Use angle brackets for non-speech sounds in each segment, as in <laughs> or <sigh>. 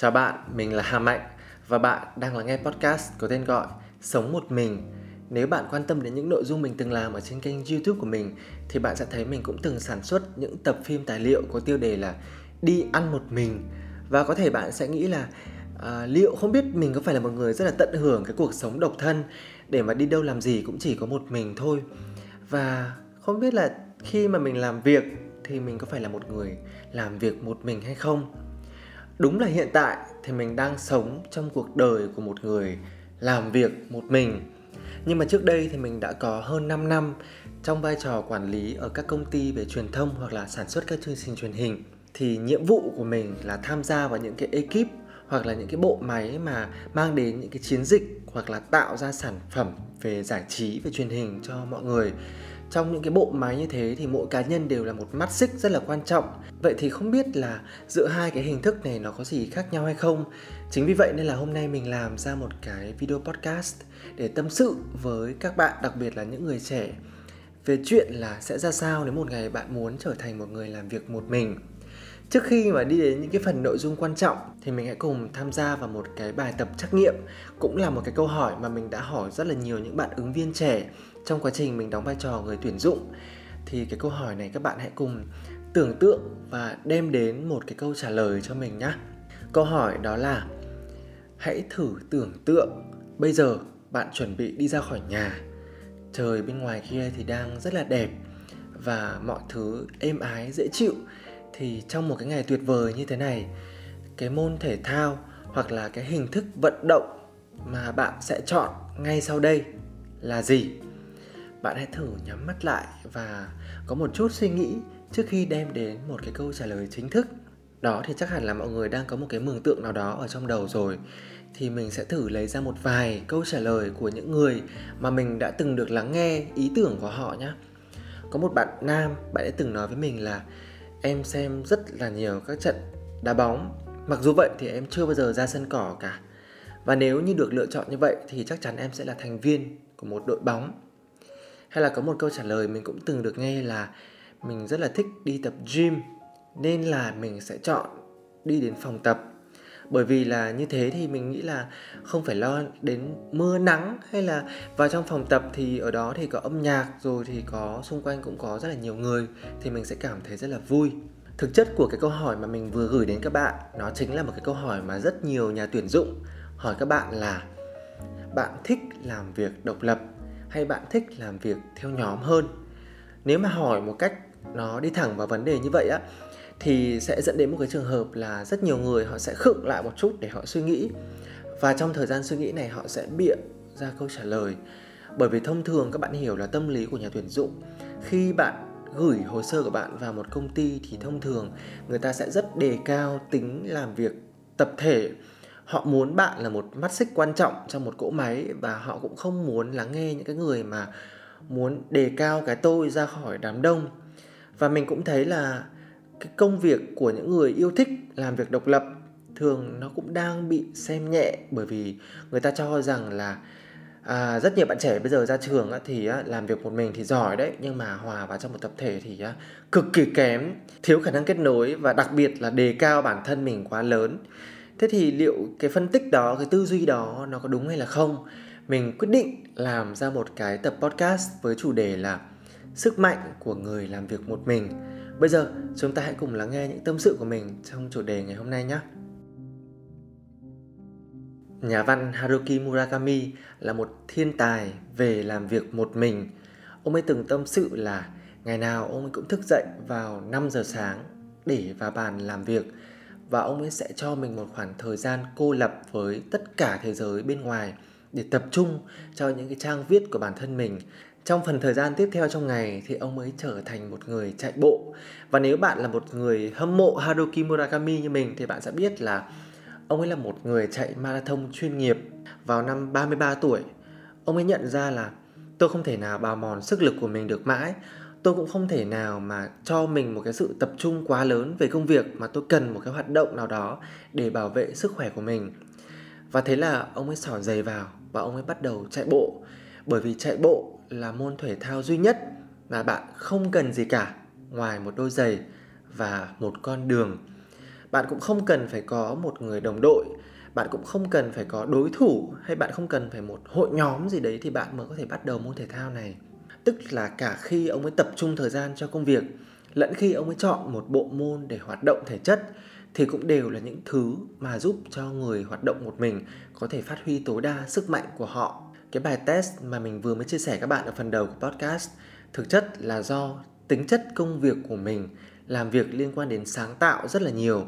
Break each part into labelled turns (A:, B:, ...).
A: Chào bạn, mình là Hà Mạnh và bạn đang lắng nghe podcast có tên gọi Sống một mình. Nếu bạn quan tâm đến những nội dung mình từng làm ở trên kênh YouTube của mình thì bạn sẽ thấy mình cũng từng sản xuất những tập phim tài liệu có tiêu đề là đi ăn một mình. Và có thể bạn sẽ nghĩ là à, liệu không biết mình có phải là một người rất là tận hưởng cái cuộc sống độc thân để mà đi đâu làm gì cũng chỉ có một mình thôi. Và không biết là khi mà mình làm việc thì mình có phải là một người làm việc một mình hay không? Đúng là hiện tại thì mình đang sống trong cuộc đời của một người làm việc một mình. Nhưng mà trước đây thì mình đã có hơn 5 năm trong vai trò quản lý ở các công ty về truyền thông hoặc là sản xuất các chương trình truyền hình. Thì nhiệm vụ của mình là tham gia vào những cái ekip hoặc là những cái bộ máy mà mang đến những cái chiến dịch hoặc là tạo ra sản phẩm về giải trí, về truyền hình cho mọi người trong những cái bộ máy như thế thì mỗi cá nhân đều là một mắt xích rất là quan trọng. Vậy thì không biết là giữa hai cái hình thức này nó có gì khác nhau hay không? Chính vì vậy nên là hôm nay mình làm ra một cái video podcast để tâm sự với các bạn, đặc biệt là những người trẻ, về chuyện là sẽ ra sao nếu một ngày bạn muốn trở thành một người làm việc một mình. Trước khi mà đi đến những cái phần nội dung quan trọng thì mình hãy cùng tham gia vào một cái bài tập trắc nghiệm, cũng là một cái câu hỏi mà mình đã hỏi rất là nhiều những bạn ứng viên trẻ trong quá trình mình đóng vai trò người tuyển dụng, thì cái câu hỏi này các bạn hãy cùng tưởng tượng và đem đến một cái câu trả lời cho mình nhé câu hỏi đó là, hãy thử tưởng tượng, bây giờ bạn chuẩn bị đi ra khỏi nhà, trời bên ngoài kia thì đang rất là đẹp và mọi thứ êm ái, dễ chịu, thì trong một cái ngày tuyệt vời như thế này, cái môn thể thao hoặc là cái hình thức vận động mà bạn sẽ chọn ngay sau đây là gì? Bạn hãy thử nhắm mắt lại và có một chút suy nghĩ trước khi đem đến một cái câu trả lời chính thức. Đó thì chắc hẳn là mọi người đang có một cái mường tượng nào đó ở trong đầu rồi. Thì mình sẽ thử lấy ra một vài câu trả lời của những người mà mình đã từng được lắng nghe ý tưởng của họ nhé có một bạn nam, bạn ấy từng nói với mình là, em xem rất là nhiều các trận đá bóng, mặc dù vậy thì em chưa bao giờ ra sân cỏ cả. Và nếu như được lựa chọn như vậy thì chắc chắn em sẽ là thành viên của một đội bóng hay là có một câu trả lời mình cũng từng được nghe là mình rất là thích đi tập gym, nên là mình sẽ chọn đi đến phòng tập. Bởi vì là như thế thì mình nghĩ là không phải lo đến mưa nắng hay là vào trong phòng tập thì ở đó thì có âm nhạc, rồi thì có, xung quanh cũng có rất là nhiều người thì mình sẽ cảm thấy rất là vui. Thực chất của cái câu hỏi mà mình vừa gửi đến các bạn, nó chính là một cái câu hỏi mà rất nhiều nhà tuyển dụng hỏi các bạn là, bạn thích làm việc độc lập hay bạn thích làm việc theo nhóm hơn? Nếu mà hỏi một cách nó đi thẳng vào vấn đề như vậy á, thì sẽ dẫn đến một cái trường hợp là rất nhiều người họ sẽ khựng lại một chút để họ suy nghĩ. Và trong thời gian suy nghĩ này họ sẽ bịa ra câu trả lời. Bởi vì thông thường các bạn hiểu là tâm lý của nhà tuyển dụng, khi bạn gửi hồ sơ của bạn vào một công ty thì thông thường người ta sẽ rất đề cao tính làm việc tập thể họ muốn bạn là một mắt xích quan trọng trong một cỗ máy và họ cũng không muốn lắng nghe những cái người mà muốn đề cao cái tôi ra khỏi đám đông. Và mình cũng thấy là cái công việc của những người yêu thích làm việc độc lập thường nó cũng đang bị xem nhẹ bởi vì người ta cho rằng là à, rất nhiều bạn trẻ bây giờ ra trường á, thì á, làm việc một mình thì giỏi đấy nhưng mà hòa vào trong một tập thể thì á, cực kỳ kém thiếu khả năng kết nối và đặc biệt là đề cao bản thân mình quá lớn thế thì liệu cái phân tích đó, cái tư duy đó nó có đúng hay là không? Mình quyết định làm ra một cái tập podcast với chủ đề là sức mạnh của người làm việc một mình. Bây giờ, chúng ta hãy cùng lắng nghe những tâm sự của mình trong chủ đề ngày hôm nay nhé. Nhà văn haruki murakami là một thiên tài về làm việc một mình. Ông ấy từng tâm sự là ngày nào ông ấy cũng thức dậy vào 5 giờ sáng để vào bàn làm việc và ông ấy sẽ cho mình một khoảng thời gian cô lập với tất cả thế giới bên ngoài để tập trung cho những cái trang viết của bản thân mình. Trong phần thời gian tiếp theo trong ngày thì ông ấy trở thành một người chạy bộ. Và nếu bạn là một người hâm mộ Haruki Murakami như mình thì bạn sẽ biết là ông ấy là một người chạy marathon chuyên nghiệp vào năm 33 tuổi. Ông ấy nhận ra là tôi không thể nào bào mòn sức lực của mình được mãi tôi cũng không thể nào mà cho mình một cái sự tập trung quá lớn về công việc mà tôi cần một cái hoạt động nào đó để bảo vệ sức khỏe của mình. Và thế là ông ấy xỏ giày vào và ông ấy bắt đầu chạy bộ. Bởi vì chạy bộ là môn thể thao duy nhất mà bạn không cần gì cả, ngoài một đôi giày và một con đường. Bạn cũng không cần phải có một người đồng đội, bạn cũng không cần phải có đối thủ, hay bạn không cần phải một hội nhóm gì đấy thì bạn mới có thể bắt đầu môn thể thao này tức là cả khi ông ấy tập trung thời gian cho công việc, lẫn khi ông ấy chọn một bộ môn để hoạt động thể chất, thì cũng đều là những thứ mà giúp cho người hoạt động một mình có thể phát huy tối đa sức mạnh của họ. Cái bài test mà mình vừa mới chia sẻ các bạn ở phần đầu của podcast, thực chất là do tính chất công việc của mình làm việc liên quan đến sáng tạo rất là nhiều.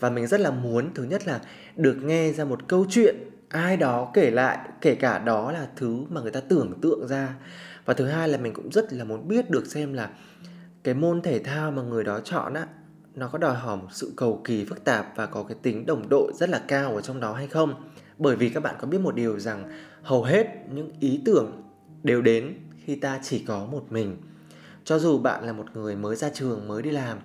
A: Và mình rất là muốn, thứ nhất là được nghe ra một câu chuyện, ai đó kể lại, kể cả đó là thứ mà người ta tưởng tượng ra và thứ hai là mình cũng rất là muốn biết được xem là cái môn thể thao mà người đó chọn á, nó có đòi hỏi một sự cầu kỳ phức tạp và có cái tính đồng đội rất là cao ở trong đó hay không? Bởi vì các bạn có biết một điều rằng hầu hết những ý tưởng đều đến khi ta chỉ có một mình. Cho dù bạn là một người mới ra trường, mới đi làm,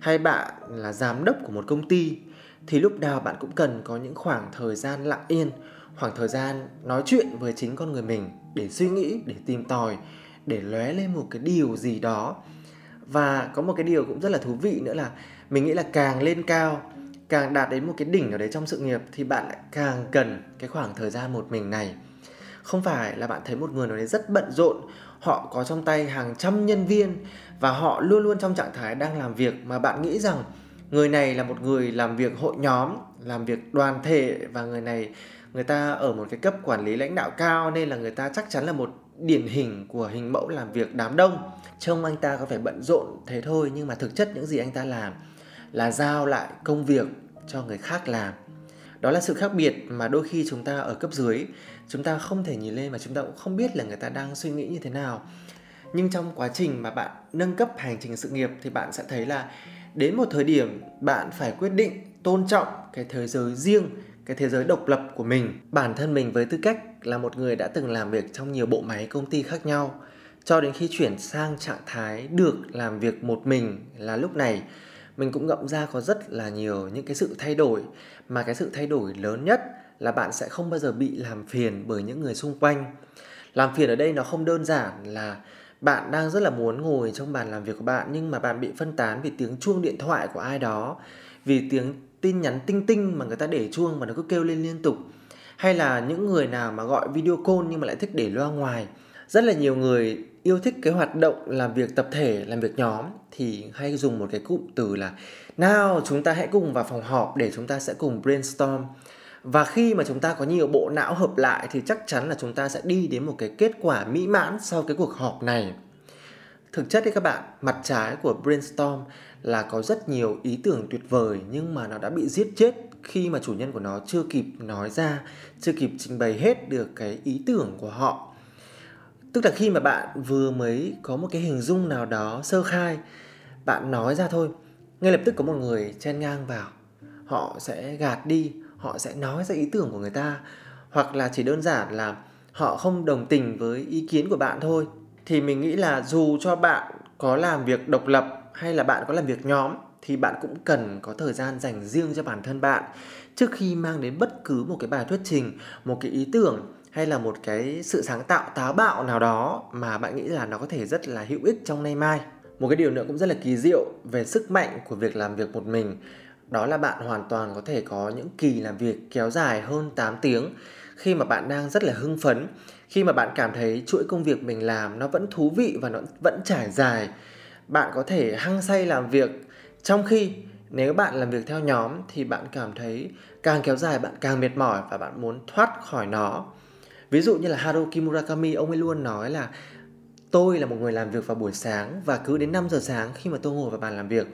A: hay bạn là giám đốc của một công ty, thì lúc nào bạn cũng cần có những khoảng thời gian lặng yên khoảng thời gian nói chuyện với chính con người mình để suy nghĩ, để tìm tòi, để lóe lên một cái điều gì đó. Và có một cái điều cũng rất là thú vị nữa là mình nghĩ là càng lên cao, càng đạt đến một cái đỉnh nào đấy trong sự nghiệp thì bạn lại càng cần cái khoảng thời gian một mình này. Không phải là bạn thấy một người nào đấy rất bận rộn, họ có trong tay hàng trăm nhân viên và họ luôn luôn trong trạng thái đang làm việc mà bạn nghĩ rằng người này là một người làm việc hội nhóm, làm việc đoàn thể và người này người ta ở một cái cấp quản lý lãnh đạo cao nên là người ta chắc chắn là một điển hình của hình mẫu làm việc đám đông. Trông anh ta có phải bận rộn thế thôi, nhưng mà thực chất những gì anh ta làm là giao lại công việc cho người khác làm. Đó là sự khác biệt mà đôi khi chúng ta ở cấp dưới, chúng ta không thể nhìn lên và chúng ta cũng không biết là người ta đang suy nghĩ như thế nào. Nhưng trong quá trình mà bạn nâng cấp hành trình sự nghiệp thì bạn sẽ thấy là đến một thời điểm bạn phải quyết định tôn trọng cái thế giới riêng cái thế giới độc lập của mình. Bản thân mình với tư cách là một người đã từng làm việc trong nhiều bộ máy công ty khác nhau, cho đến khi chuyển sang trạng thái được làm việc một mình là lúc này, mình cũng ngậm ra có rất là nhiều những cái sự thay đổi. Mà cái sự thay đổi lớn nhất là bạn sẽ không bao giờ bị làm phiền bởi những người xung quanh. Làm phiền ở đây nó không đơn giản là bạn đang rất là muốn ngồi trong bàn làm việc của bạn, nhưng mà bạn bị phân tán vì tiếng chuông điện thoại của ai đó, vì tiếng tin nhắn tinh tinh mà người ta để chuông và nó cứ kêu lên liên tục. Hay là những người nào mà gọi video call nhưng mà lại thích để loa ngoài. Rất là nhiều người yêu thích cái hoạt động làm việc tập thể, làm việc nhóm thì hay dùng một cái cụm từ là, nào, chúng ta hãy cùng vào phòng họp để chúng ta sẽ cùng brainstorm. Và khi mà chúng ta có nhiều bộ não hợp lại thì chắc chắn là chúng ta sẽ đi đến một cái kết quả mỹ mãn sau cái cuộc họp này. Thực chất đấy các bạn, mặt trái của brainstorm là có rất nhiều ý tưởng tuyệt vời nhưng mà nó đã bị giết chết khi mà chủ nhân của nó chưa kịp nói ra, chưa kịp trình bày hết được cái ý tưởng của họ. Tức là khi mà bạn vừa mới có một cái hình dung nào đó sơ khai, bạn nói ra thôi, ngay lập tức có một người chen ngang vào. Họ sẽ gạt đi, họ sẽ nói ra ý tưởng của người ta, hoặc là chỉ đơn giản là họ không đồng tình với ý kiến của bạn thôi. Thì mình nghĩ là dù cho bạn có làm việc độc lập hay là bạn có làm việc nhóm thì bạn cũng cần có thời gian dành riêng cho bản thân bạn trước khi mang đến bất cứ một cái bài thuyết trình, một cái ý tưởng hay là một cái sự sáng tạo táo bạo nào đó mà bạn nghĩ là nó có thể rất là hữu ích trong nay mai. Một cái điều nữa cũng rất là kỳ diệu về sức mạnh của việc làm việc một mình, đó là bạn hoàn toàn có thể có những kỳ làm việc kéo dài hơn 8 tiếng khi mà bạn đang rất là hưng phấn, khi mà bạn cảm thấy chuỗi công việc mình làm nó vẫn thú vị và nó vẫn trải dài bạn có thể hăng say làm việc. Trong khi nếu bạn làm việc theo nhóm thì bạn cảm thấy càng kéo dài bạn càng mệt mỏi và bạn muốn thoát khỏi nó. Ví dụ như là Haruki Murakami ông ấy luôn nói là, tôi là một người làm việc vào buổi sáng và cứ đến 5 giờ sáng khi mà tôi ngồi vào bàn làm việc,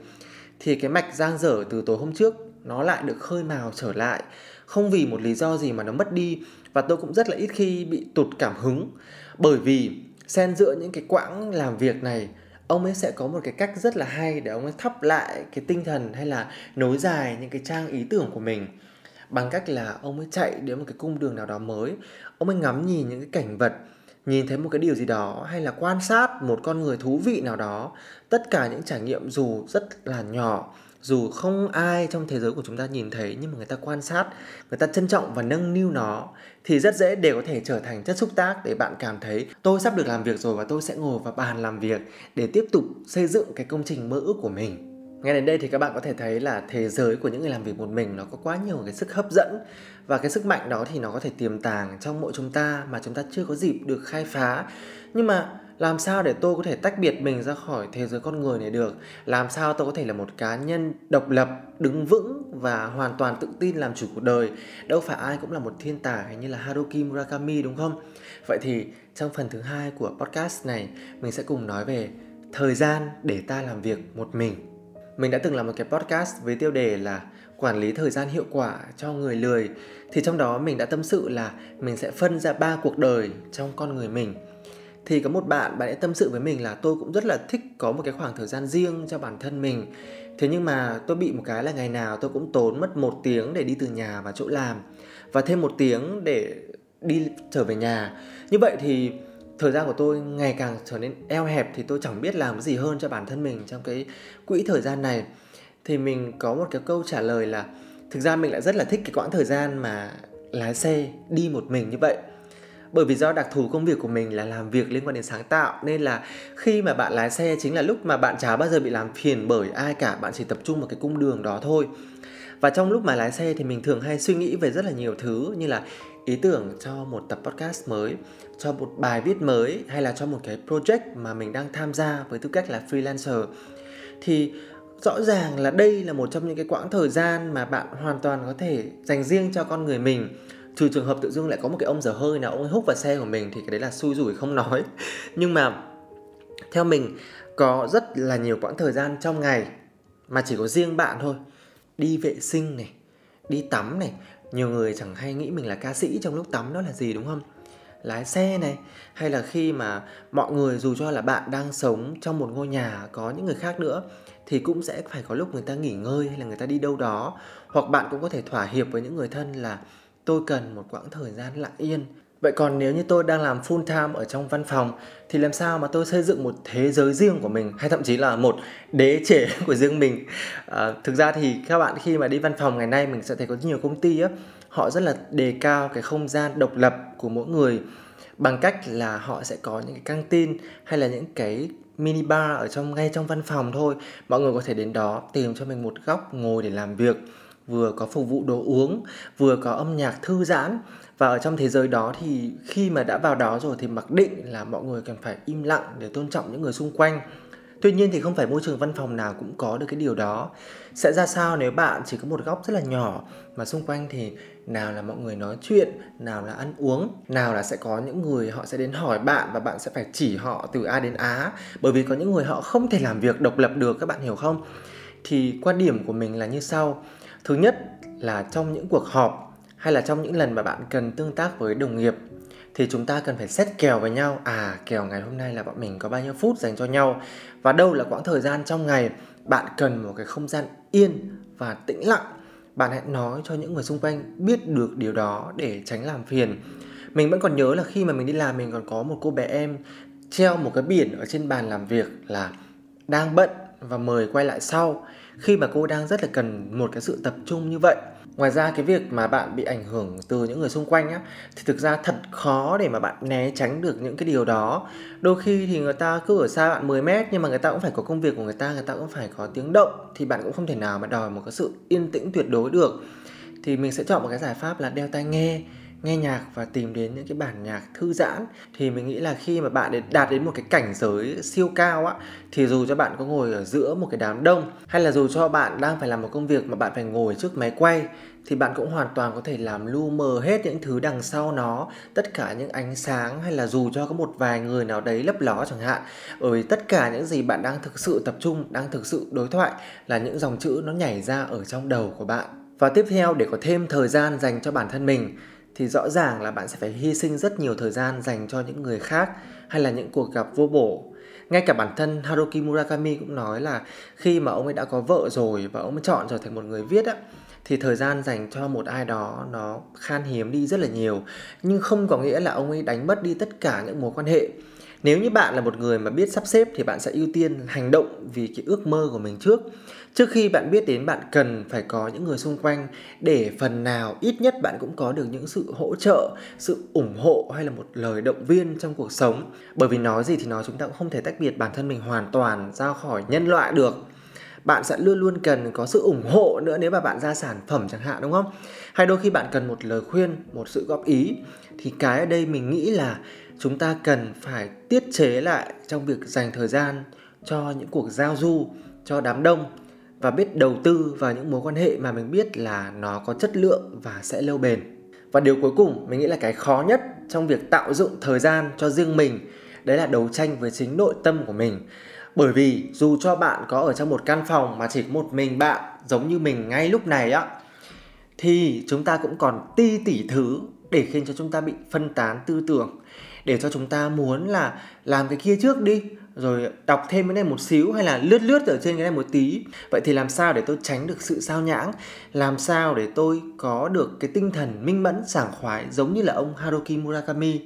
A: thì cái mạch giang dở từ tối hôm trước nó lại được khơi mào trở lại. Không vì một lý do gì mà nó mất đi và tôi cũng rất là ít khi bị tụt cảm hứng. Bởi vì xen giữa những cái quãng làm việc này ông ấy sẽ có một cái cách rất là hay để ông ấy thắp lại cái tinh thần hay là nối dài những cái trang ý tưởng của mình. Bằng cách là ông ấy chạy đến một cái cung đường nào đó mới, ông ấy ngắm nhìn những cái cảnh vật, nhìn thấy một cái điều gì đó hay là quan sát một con người thú vị nào đó. Tất cả những trải nghiệm dù rất là nhỏ dù không ai trong thế giới của chúng ta nhìn thấy, nhưng mà người ta quan sát, người ta trân trọng và nâng niu nó, thì rất dễ để có thể trở thành chất xúc tác để bạn cảm thấy, tôi sắp được làm việc rồi và tôi sẽ ngồi vào bàn làm việc để tiếp tục xây dựng cái công trình mơ ước của mình Ngay đến đây thì các bạn có thể thấy là thế giới của những người làm việc một mình nó có quá nhiều cái sức hấp dẫn và cái sức mạnh đó thì nó có thể tiềm tàng trong mỗi chúng ta mà chúng ta chưa có dịp được khai phá. Nhưng mà làm sao để tôi có thể tách biệt mình ra khỏi thế giới con người này được? Làm sao tôi có thể là một cá nhân độc lập, đứng vững và hoàn toàn tự tin làm chủ cuộc đời? Đâu phải ai cũng là một thiên tài như là Haruki Murakami, đúng không? Vậy thì trong phần thứ hai của podcast này, mình sẽ cùng nói về thời gian để ta làm việc một mình. Mình đã từng làm một cái podcast với tiêu đề là quản lý thời gian hiệu quả cho người lười. Thì trong đó mình đã tâm sự là mình sẽ phân ra ba cuộc đời trong con người mình thì có một bạn bạn ấy tâm sự với mình là tôi cũng rất là thích có một cái khoảng thời gian riêng cho bản thân mình. Thế nhưng mà tôi bị một cái là ngày nào tôi cũng tốn mất một tiếng để đi từ nhà vào chỗ làm, và thêm một tiếng để đi trở về nhà. Như vậy thì thời gian của tôi ngày càng trở nên eo hẹp thì tôi chẳng biết làm gì hơn cho bản thân mình trong cái quỹ thời gian này. Thì mình có một cái câu trả lời là thực ra mình lại rất là thích cái quãng thời gian mà lái xe đi một mình như vậy bởi vì do đặc thù công việc của mình là làm việc liên quan đến sáng tạo, nên là khi mà bạn lái xe chính là lúc mà bạn chả bao giờ bị làm phiền bởi ai cả, bạn chỉ tập trung vào cái cung đường đó thôi. Và trong lúc mà lái xe thì mình thường hay suy nghĩ về rất là nhiều thứ, như là ý tưởng cho một tập podcast mới, cho một bài viết mới, hay là cho một cái project mà mình đang tham gia với tư cách là freelancer. Thì rõ ràng là đây là một trong những cái quãng thời gian mà bạn hoàn toàn có thể dành riêng cho con người mình trừ trường hợp tự dưng lại có một cái ông dở hơi nào, ông ấy hút vào xe của mình thì cái đấy là xui rủi không nói. <laughs> Nhưng mà theo mình, có rất là nhiều quãng thời gian trong ngày mà chỉ có riêng bạn thôi. Đi vệ sinh này, đi tắm này, nhiều người chẳng hay nghĩ mình là ca sĩ trong lúc tắm đó là gì, đúng không? Lái xe này, hay là khi mà mọi người dù cho là bạn đang sống trong một ngôi nhà, có những người khác nữa, thì cũng sẽ phải có lúc người ta nghỉ ngơi hay là người ta đi đâu đó. Hoặc bạn cũng có thể thỏa hiệp với những người thân là tôi cần một quãng thời gian lặng yên. Vậy còn nếu như tôi đang làm full time ở trong văn phòng thì làm sao mà tôi xây dựng một thế giới riêng của mình? Hay thậm chí là một đế chế <laughs> của riêng mình? À, thực ra thì các bạn khi mà đi văn phòng ngày nay mình sẽ thấy có nhiều công ty á họ rất là đề cao cái không gian độc lập của mỗi người. Bằng cách là họ sẽ có những cái căng tin hay là những cái mini bar ở trong ngay trong văn phòng thôi. Mọi người có thể đến đó tìm cho mình một góc ngồi để làm việc vừa có phục vụ đồ uống, vừa có âm nhạc thư giãn. Và ở trong thế giới đó thì khi mà đã vào đó rồi thì mặc định là mọi người cần phải im lặng để tôn trọng những người xung quanh. Tuy nhiên thì không phải môi trường văn phòng nào cũng có được cái điều đó. Sẽ ra sao nếu bạn chỉ có một góc rất là nhỏ, mà xung quanh thì nào là mọi người nói chuyện, nào là ăn uống, nào là sẽ có những người họ sẽ đến hỏi bạn và bạn sẽ phải chỉ họ từ a đến á. Bởi vì có những người họ không thể làm việc độc lập được, các bạn hiểu không? Thì quan điểm của mình là như sau thứ nhất là trong những cuộc họp hay là trong những lần mà bạn cần tương tác với đồng nghiệp thì chúng ta cần phải xét kèo với nhau. À kèo ngày hôm nay là bọn mình có bao nhiêu phút dành cho nhau? Và đâu là quãng thời gian trong ngày bạn cần một cái không gian yên và tĩnh lặng? Bạn hãy nói cho những người xung quanh biết được điều đó để tránh làm phiền. Mình vẫn còn nhớ là khi mà mình đi làm, mình còn có một cô bé em treo một cái biển ở trên bàn làm việc là đang bận và mời quay lại sau khi mà cô đang rất là cần một cái sự tập trung như vậy. Ngoài ra cái việc mà bạn bị ảnh hưởng từ những người xung quanh á, thì thực ra thật khó để mà bạn né tránh được những cái điều đó. Đôi khi thì người ta cứ ở xa bạn 10 mét nhưng mà người ta cũng phải có công việc của người ta người ta cũng phải có tiếng động, thì bạn cũng không thể nào mà đòi một cái sự yên tĩnh tuyệt đối được. Thì mình sẽ chọn một cái giải pháp là đeo tai nghe nghe nhạc và tìm đến những cái bản nhạc thư giãn, thì mình nghĩ là khi mà bạn đạt đến một cái cảnh giới siêu cao á, thì dù cho bạn có ngồi ở giữa một cái đám đông, hay là dù cho bạn đang phải làm một công việc mà bạn phải ngồi trước máy quay, thì bạn cũng hoàn toàn có thể làm lu mờ hết những thứ đằng sau nó, tất cả những ánh sáng, hay là dù cho có một vài người nào đấy lấp ló chẳng hạn. Bởi vì tất cả những gì bạn đang thực sự tập trung, đang thực sự đối thoại là những dòng chữ nó nhảy ra ở trong đầu của bạn. Và tiếp theo, để có thêm thời gian dành cho bản thân mình thì rõ ràng là bạn sẽ phải hy sinh rất nhiều thời gian dành cho những người khác hay là những cuộc gặp vô bổ. Ngay cả bản thân Haruki Murakami cũng nói là khi mà ông ấy đã có vợ rồi và ông ấy chọn trở thành một người viết á, thì thời gian dành cho một ai đó nó khan hiếm đi rất là nhiều. Nhưng không có nghĩa là ông ấy đánh mất đi tất cả những mối quan hệ nếu như bạn là một người mà biết sắp xếp thì bạn sẽ ưu tiên hành động vì cái ước mơ của mình trước. Trước khi bạn biết đến, bạn cần phải có những người xung quanh để phần nào ít nhất bạn cũng có được những sự hỗ trợ, sự ủng hộ hay là một lời động viên trong cuộc sống. Bởi vì nói gì thì nói, chúng ta cũng không thể tách biệt bản thân mình hoàn toàn ra khỏi nhân loại được. Bạn sẽ luôn luôn cần có sự ủng hộ nữa nếu mà bạn ra sản phẩm chẳng hạn, đúng không? Hay đôi khi bạn cần một lời khuyên, một sự góp ý, thì cái ở đây mình nghĩ là chúng ta cần phải tiết chế lại trong việc dành thời gian cho những cuộc giao du, cho đám đông và biết đầu tư vào những mối quan hệ mà mình biết là nó có chất lượng và sẽ lâu bền. Và điều cuối cùng mình nghĩ là cái khó nhất trong việc tạo dựng thời gian cho riêng mình, đấy là đấu tranh với chính nội tâm của mình. Bởi vì dù cho bạn có ở trong một căn phòng mà chỉ có một mình bạn, giống như mình ngay lúc này á, thì chúng ta cũng còn ti tỉ thứ để khiến cho chúng ta bị phân tán tư tưởng để cho chúng ta muốn là làm cái kia trước đi, rồi đọc thêm cái này một xíu hay là lướt lướt ở trên cái này một tí. Vậy thì làm sao để tôi tránh được sự sao nhãng? Làm sao để tôi có được cái tinh thần minh mẫn, sảng khoái giống như là ông Haruki Murakami?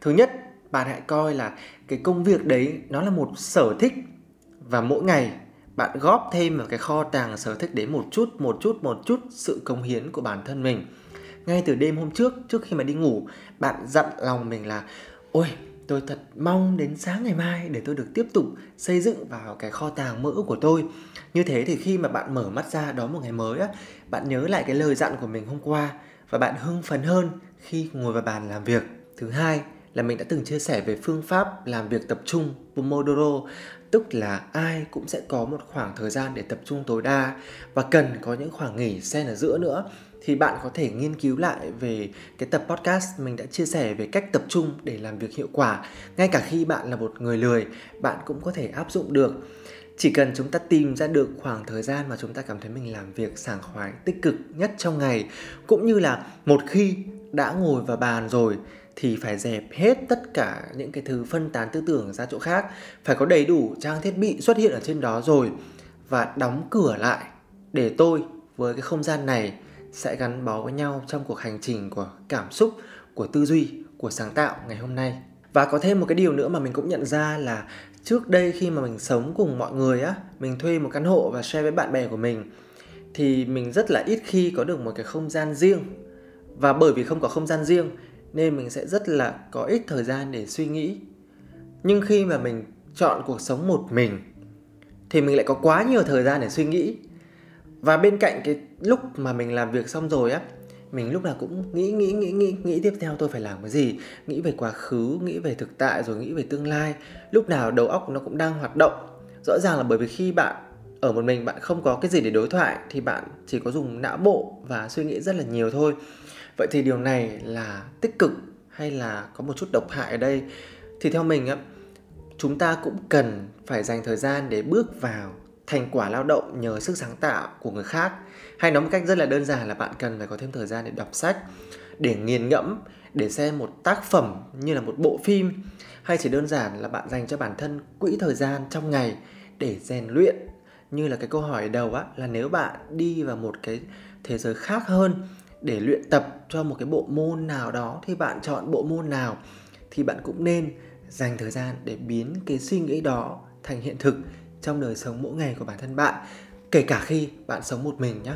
A: Thứ nhất, bạn hãy coi là cái công việc đấy nó là một sở thích và mỗi ngày bạn góp thêm vào cái kho tàng sở thích đấy một chút một chút một chút sự công hiến của bản thân mình ngay từ đêm hôm trước trước khi mà đi ngủ, bạn dặn lòng mình là, ôi, tôi thật mong đến sáng ngày mai để tôi được tiếp tục xây dựng vào cái kho tàng mơ ước của tôi. Như thế thì khi mà bạn mở mắt ra đó một ngày mới á, bạn nhớ lại cái lời dặn của mình hôm qua và bạn hưng phấn hơn khi ngồi vào bàn làm việc. Thứ hai là mình đã từng chia sẻ về phương pháp làm việc tập trung, Pomodoro, tức là ai cũng sẽ có một khoảng thời gian để tập trung tối đa và cần có những khoảng nghỉ xen ở giữa nữa thì bạn có thể nghiên cứu lại về cái tập podcast mình đã chia sẻ về cách tập trung để làm việc hiệu quả. Ngay cả khi bạn là một người lười, bạn cũng có thể áp dụng được. Chỉ cần chúng ta tìm ra được khoảng thời gian mà chúng ta cảm thấy mình làm việc sảng khoái, tích cực nhất trong ngày, cũng như là một khi đã ngồi vào bàn rồi, thì phải dẹp hết tất cả những cái thứ phân tán tư tưởng ra chỗ khác. Phải có đầy đủ trang thiết bị xuất hiện ở trên đó rồi và đóng cửa lại để tôi với cái không gian này sẽ gắn bó với nhau trong cuộc hành trình của cảm xúc, của tư duy, của sáng tạo ngày hôm nay. Và có thêm một cái điều nữa mà mình cũng nhận ra là trước đây khi mà mình sống cùng mọi người á, mình thuê một căn hộ và share với bạn bè của mình, thì mình rất là ít khi có được một cái không gian riêng. Và bởi vì không có không gian riêng, nên mình sẽ rất là có ít thời gian để suy nghĩ. Nhưng khi mà mình chọn cuộc sống một mình, thì mình lại có quá nhiều thời gian để suy nghĩ và bên cạnh cái lúc mà mình làm việc xong rồi á, mình lúc nào cũng nghĩ nghĩ nghĩ nghĩ nghĩ tiếp theo tôi phải làm cái gì. Nghĩ về quá khứ, nghĩ về thực tại, rồi nghĩ về tương lai. Lúc nào đầu óc nó cũng đang hoạt động. Rõ ràng là bởi vì khi bạn ở một mình, bạn không có cái gì để đối thoại, thì bạn chỉ có dùng não bộ và suy nghĩ rất là nhiều thôi. Vậy thì điều này là tích cực hay là có một chút độc hại ở đây? Thì theo mình á, chúng ta cũng cần phải dành thời gian để bước vào thành quả lao động nhờ sức sáng tạo của người khác. Hay nói một cách rất là đơn giản là bạn cần phải có thêm thời gian để đọc sách, để nghiền ngẫm, để xem một tác phẩm như là một bộ phim. Hay chỉ đơn giản là bạn dành cho bản thân quỹ thời gian trong ngày để rèn luyện. Như là cái câu hỏi đầu á, là nếu bạn đi vào một cái thế giới khác hơn để luyện tập cho một cái bộ môn nào đó thì bạn chọn bộ môn nào, thì bạn cũng nên dành thời gian để biến cái suy nghĩ đó thành hiện thực trong đời sống mỗi ngày của bản thân bạn, kể cả khi bạn sống một mình nhé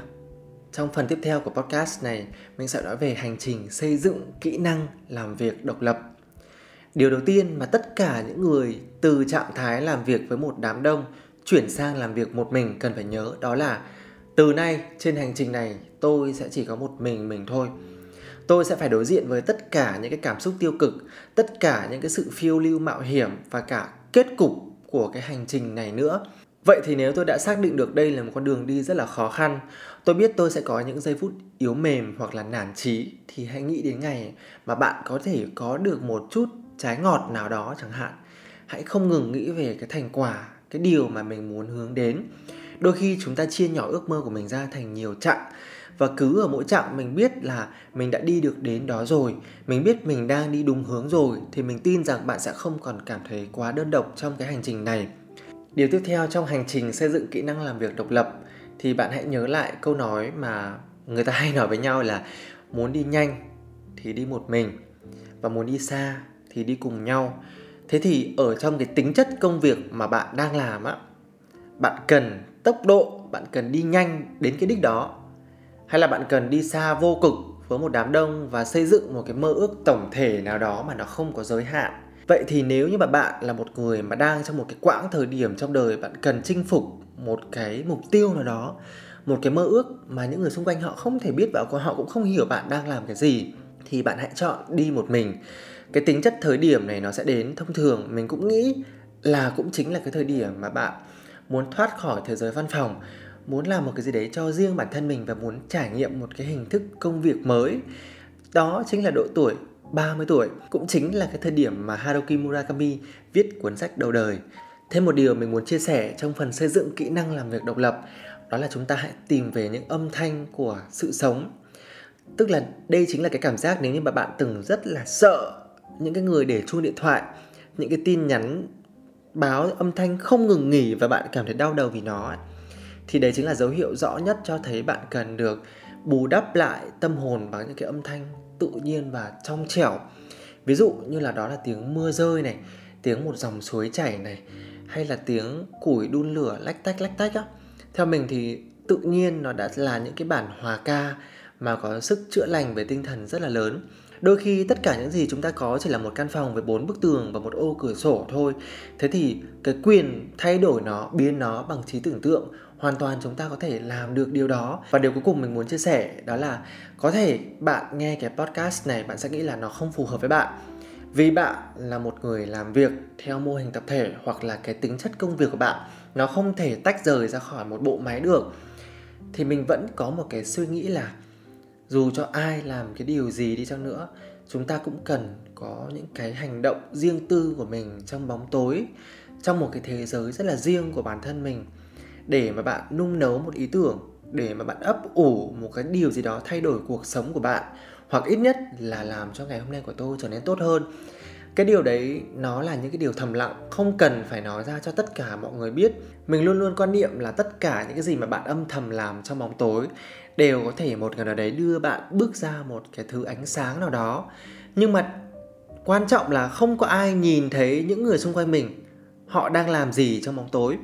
A: trong phần tiếp theo của podcast này, mình sẽ nói về hành trình xây dựng kỹ năng làm việc độc lập. Điều đầu tiên mà tất cả những người từ trạng thái làm việc với một đám đông chuyển sang làm việc một mình cần phải nhớ đó là, từ nay trên hành trình này tôi sẽ chỉ có một mình mình thôi. Tôi sẽ phải đối diện với tất cả những cái cảm xúc tiêu cực, tất cả những cái sự phiêu lưu mạo hiểm và cả kết cục của cái hành trình này nữa. Vậy thì nếu tôi đã xác định được đây là một con đường đi rất là khó khăn, tôi biết tôi sẽ có những giây phút yếu mềm hoặc là nản trí thì hãy nghĩ đến ngày mà bạn có thể có được một chút trái ngọt nào đó chẳng hạn. Hãy không ngừng nghĩ về cái thành quả, cái điều mà mình muốn hướng đến. Đôi khi chúng ta chia nhỏ ước mơ của mình ra thành nhiều chặng và cứ ở mỗi chặng mình biết là mình đã đi được đến đó rồi. Mình biết mình đang đi đúng hướng rồi, thì mình tin rằng bạn sẽ không còn cảm thấy quá đơn độc trong cái hành trình này. Điều tiếp theo trong hành trình xây dựng kỹ năng làm việc độc lập, thì bạn hãy nhớ lại câu nói mà người ta <laughs> hay nói với nhau là muốn đi nhanh thì đi một mình, và muốn đi xa thì đi cùng nhau. Thế thì ở trong cái tính chất công việc mà bạn đang làm á, bạn cần tốc độ, bạn cần đi nhanh đến cái đích đó hay là bạn cần đi xa vô cực với một đám đông và xây dựng một cái mơ ước tổng thể nào đó mà nó không có giới hạn? Vậy thì nếu như mà bạn là một người mà đang trong một cái quãng thời điểm trong đời bạn cần chinh phục một cái mục tiêu nào đó, một cái mơ ước mà những người xung quanh họ không thể biết và họ cũng không hiểu bạn đang làm cái gì, thì bạn hãy chọn đi một mình. Cái tính chất thời điểm này nó sẽ đến thông thường. Mình cũng nghĩ là cũng chính là cái thời điểm mà bạn muốn thoát khỏi thế giới văn phòng muốn làm một cái gì đấy cho riêng bản thân mình và muốn trải nghiệm một cái hình thức công việc mới đó chính là độ tuổi 30 tuổi cũng chính là cái thời điểm mà Haruki Murakami viết cuốn sách đầu đời. Thêm một điều mình muốn chia sẻ trong phần xây dựng kỹ năng làm việc độc lập đó là chúng ta hãy tìm về những âm thanh của sự sống. Tức là đây chính là cái cảm giác nếu như mà bạn từng rất là sợ những cái người để chuông điện thoại, những cái tin nhắn báo âm thanh không ngừng nghỉ và bạn cảm thấy đau đầu vì nó thì đấy chính là dấu hiệu rõ nhất cho thấy bạn cần được bù đắp lại tâm hồn bằng những cái âm thanh tự nhiên và trong trẻo. Ví dụ như là đó là tiếng mưa rơi này, tiếng một dòng suối chảy này, hay là tiếng củi đun lửa lách tách lách tách á. Theo mình thì tự nhiên nó đã là những cái bản hòa ca mà có sức chữa lành về tinh thần rất là lớn. Đôi khi tất cả những gì chúng ta có chỉ là một căn phòng với bốn bức tường và một ô cửa sổ thôi. Thế thì cái quyền thay đổi nó, biến nó bằng trí tưởng tượng hoàn toàn chúng ta có thể làm được điều đó. Và điều cuối cùng mình muốn chia sẻ đó là có thể bạn nghe cái podcast này, bạn sẽ nghĩ là nó không phù hợp với bạn. Vì bạn là một người làm việc theo mô hình tập thể hoặc là cái tính chất công việc của bạn, nó không thể tách rời ra khỏi một bộ máy được. Thì mình vẫn có một cái suy nghĩ là dù cho ai làm cái điều gì đi chăng nữa, chúng ta cũng cần có những cái hành động riêng tư của mình trong bóng tối, trong một cái thế giới rất là riêng của bản thân mình để mà bạn nung nấu một ý tưởng, để mà bạn ấp ủ một cái điều gì đó thay đổi cuộc sống của bạn, hoặc ít nhất là làm cho ngày hôm nay của tôi trở nên tốt hơn. Cái điều đấy, nó là những cái điều thầm lặng, không cần phải nói ra cho tất cả mọi người biết. Mình luôn luôn quan niệm là tất cả những cái gì mà bạn âm thầm làm trong bóng tối đều có thể một ngày nào đấy đưa bạn bước ra một cái thứ ánh sáng nào đó. Nhưng mà quan trọng là không có ai nhìn thấy những người xung quanh mình, họ đang làm gì trong bóng tối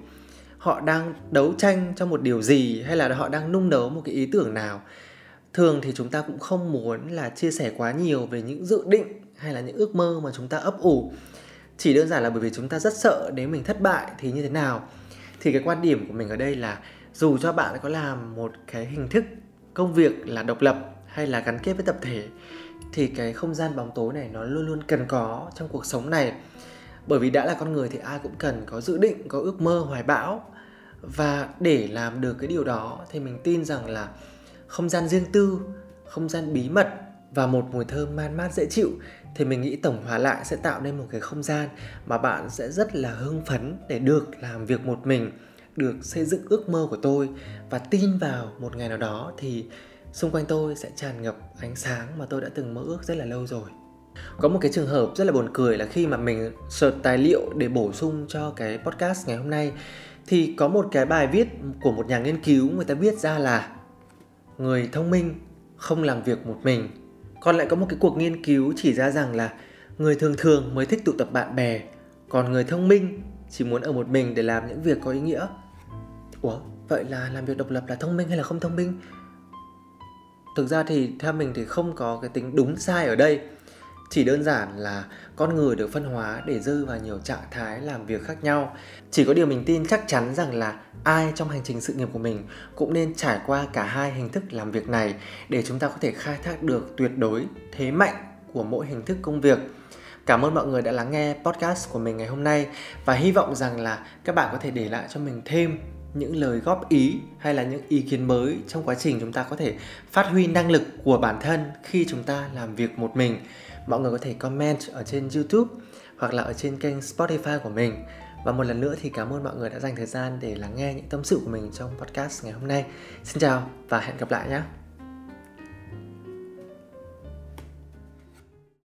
A: họ đang đấu tranh cho một điều gì hay là họ đang nung nấu một cái ý tưởng nào? Thường thì chúng ta cũng không muốn là chia sẻ quá nhiều về những dự định hay là những ước mơ mà chúng ta ấp ủ. Chỉ đơn giản là bởi vì chúng ta rất sợ nếu mình thất bại thì như thế nào. Thì cái quan điểm của mình ở đây là dù cho bạn có làm một cái hình thức công việc là độc lập hay là gắn kết với tập thể, thì cái không gian bóng tối này nó luôn luôn cần có trong cuộc sống này. Bởi vì đã là con người thì ai cũng cần có dự định, có ước mơ, hoài bão và để làm được cái điều đó thì mình tin rằng là không gian riêng tư, không gian bí mật và một mùi thơm man mát dễ chịu thì mình nghĩ tổng hòa lại sẽ tạo nên một cái không gian mà bạn sẽ rất là hưng phấn để được làm việc một mình, được xây dựng ước mơ của tôi. Và tin vào một ngày nào đó thì xung quanh tôi sẽ tràn ngập ánh sáng mà tôi đã từng mơ ước rất là lâu rồi. Có một cái trường hợp rất là buồn cười là khi mà mình search tài liệu để bổ sung cho cái podcast ngày hôm nay thì có một cái bài viết của một nhà nghiên cứu người ta viết ra là người thông minh không làm việc một mình. Còn lại có một cái cuộc nghiên cứu chỉ ra rằng là người thường thường mới thích tụ tập bạn bè, còn người thông minh chỉ muốn ở một mình để làm những việc có ý nghĩa. Ủa, vậy là làm việc độc lập là thông minh hay là không thông minh? Thực ra thì theo mình thì không có cái tính đúng sai ở đây chỉ đơn giản là con người được phân hóa để rơi vào nhiều trạng thái làm việc khác nhau. Chỉ có điều mình tin chắc chắn rằng là ai trong hành trình sự nghiệp của mình cũng nên trải qua cả hai hình thức làm việc này để chúng ta có thể khai thác được tuyệt đối thế mạnh của mỗi hình thức công việc. Cảm ơn mọi người đã lắng nghe podcast của mình ngày hôm nay và hy vọng rằng là các bạn có thể để lại cho mình thêm những lời góp ý hay là những ý kiến mới trong quá trình chúng ta có thể phát huy năng lực của bản thân khi chúng ta làm việc một mình mọi người có thể comment ở trên youtube hoặc là ở trên kênh spotify của mình. Và một lần nữa thì cảm ơn mọi người đã dành thời gian để lắng nghe những tâm sự của mình trong podcast ngày hôm nay. Xin chào và hẹn gặp lại nhé!